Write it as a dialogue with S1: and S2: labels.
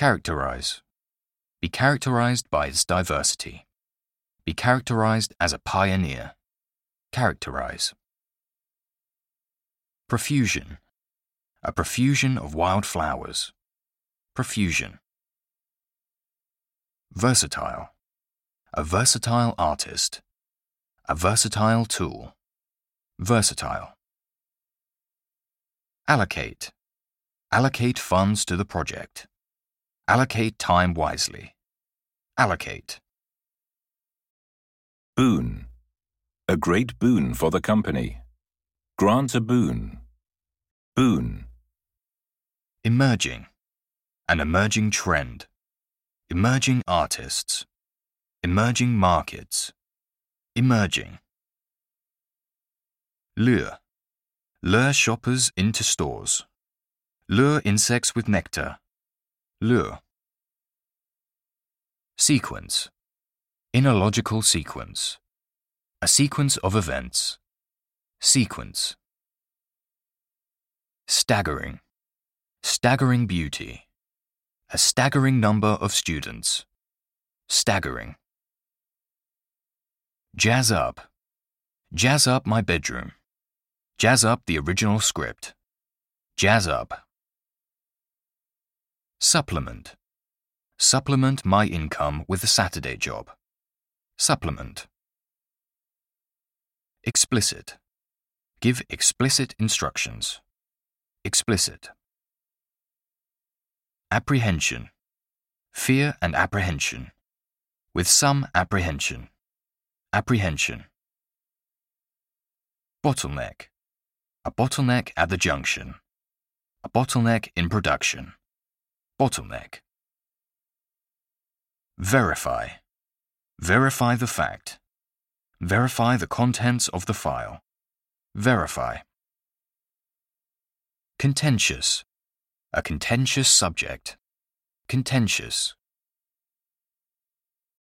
S1: Characterize. Be characterized by its diversity. Be characterized as a pioneer. Characterize. Profusion. A profusion of wild flowers. Profusion. Versatile. A versatile artist. A versatile tool. Versatile. Allocate. Allocate funds to the project. Allocate time wisely. Allocate.
S2: Boon. A great boon for the company. Grant a boon. Boon.
S1: Emerging. An emerging trend. Emerging artists. Emerging markets. Emerging. Lure. Lure shoppers into stores. Lure insects with nectar. Lure. Sequence. In a logical sequence. A sequence of events. Sequence. Staggering. Staggering beauty. A staggering number of students. Staggering. Jazz up. Jazz up my bedroom. Jazz up the original script. Jazz up. Supplement. Supplement my income with a Saturday job. Supplement. Explicit. Give explicit instructions. Explicit. Apprehension. Fear and apprehension. With some apprehension. Apprehension. Bottleneck. A bottleneck at the junction. A bottleneck in production. Bottleneck. Verify. Verify the fact. Verify the contents of the file. Verify. Contentious. A contentious subject. Contentious.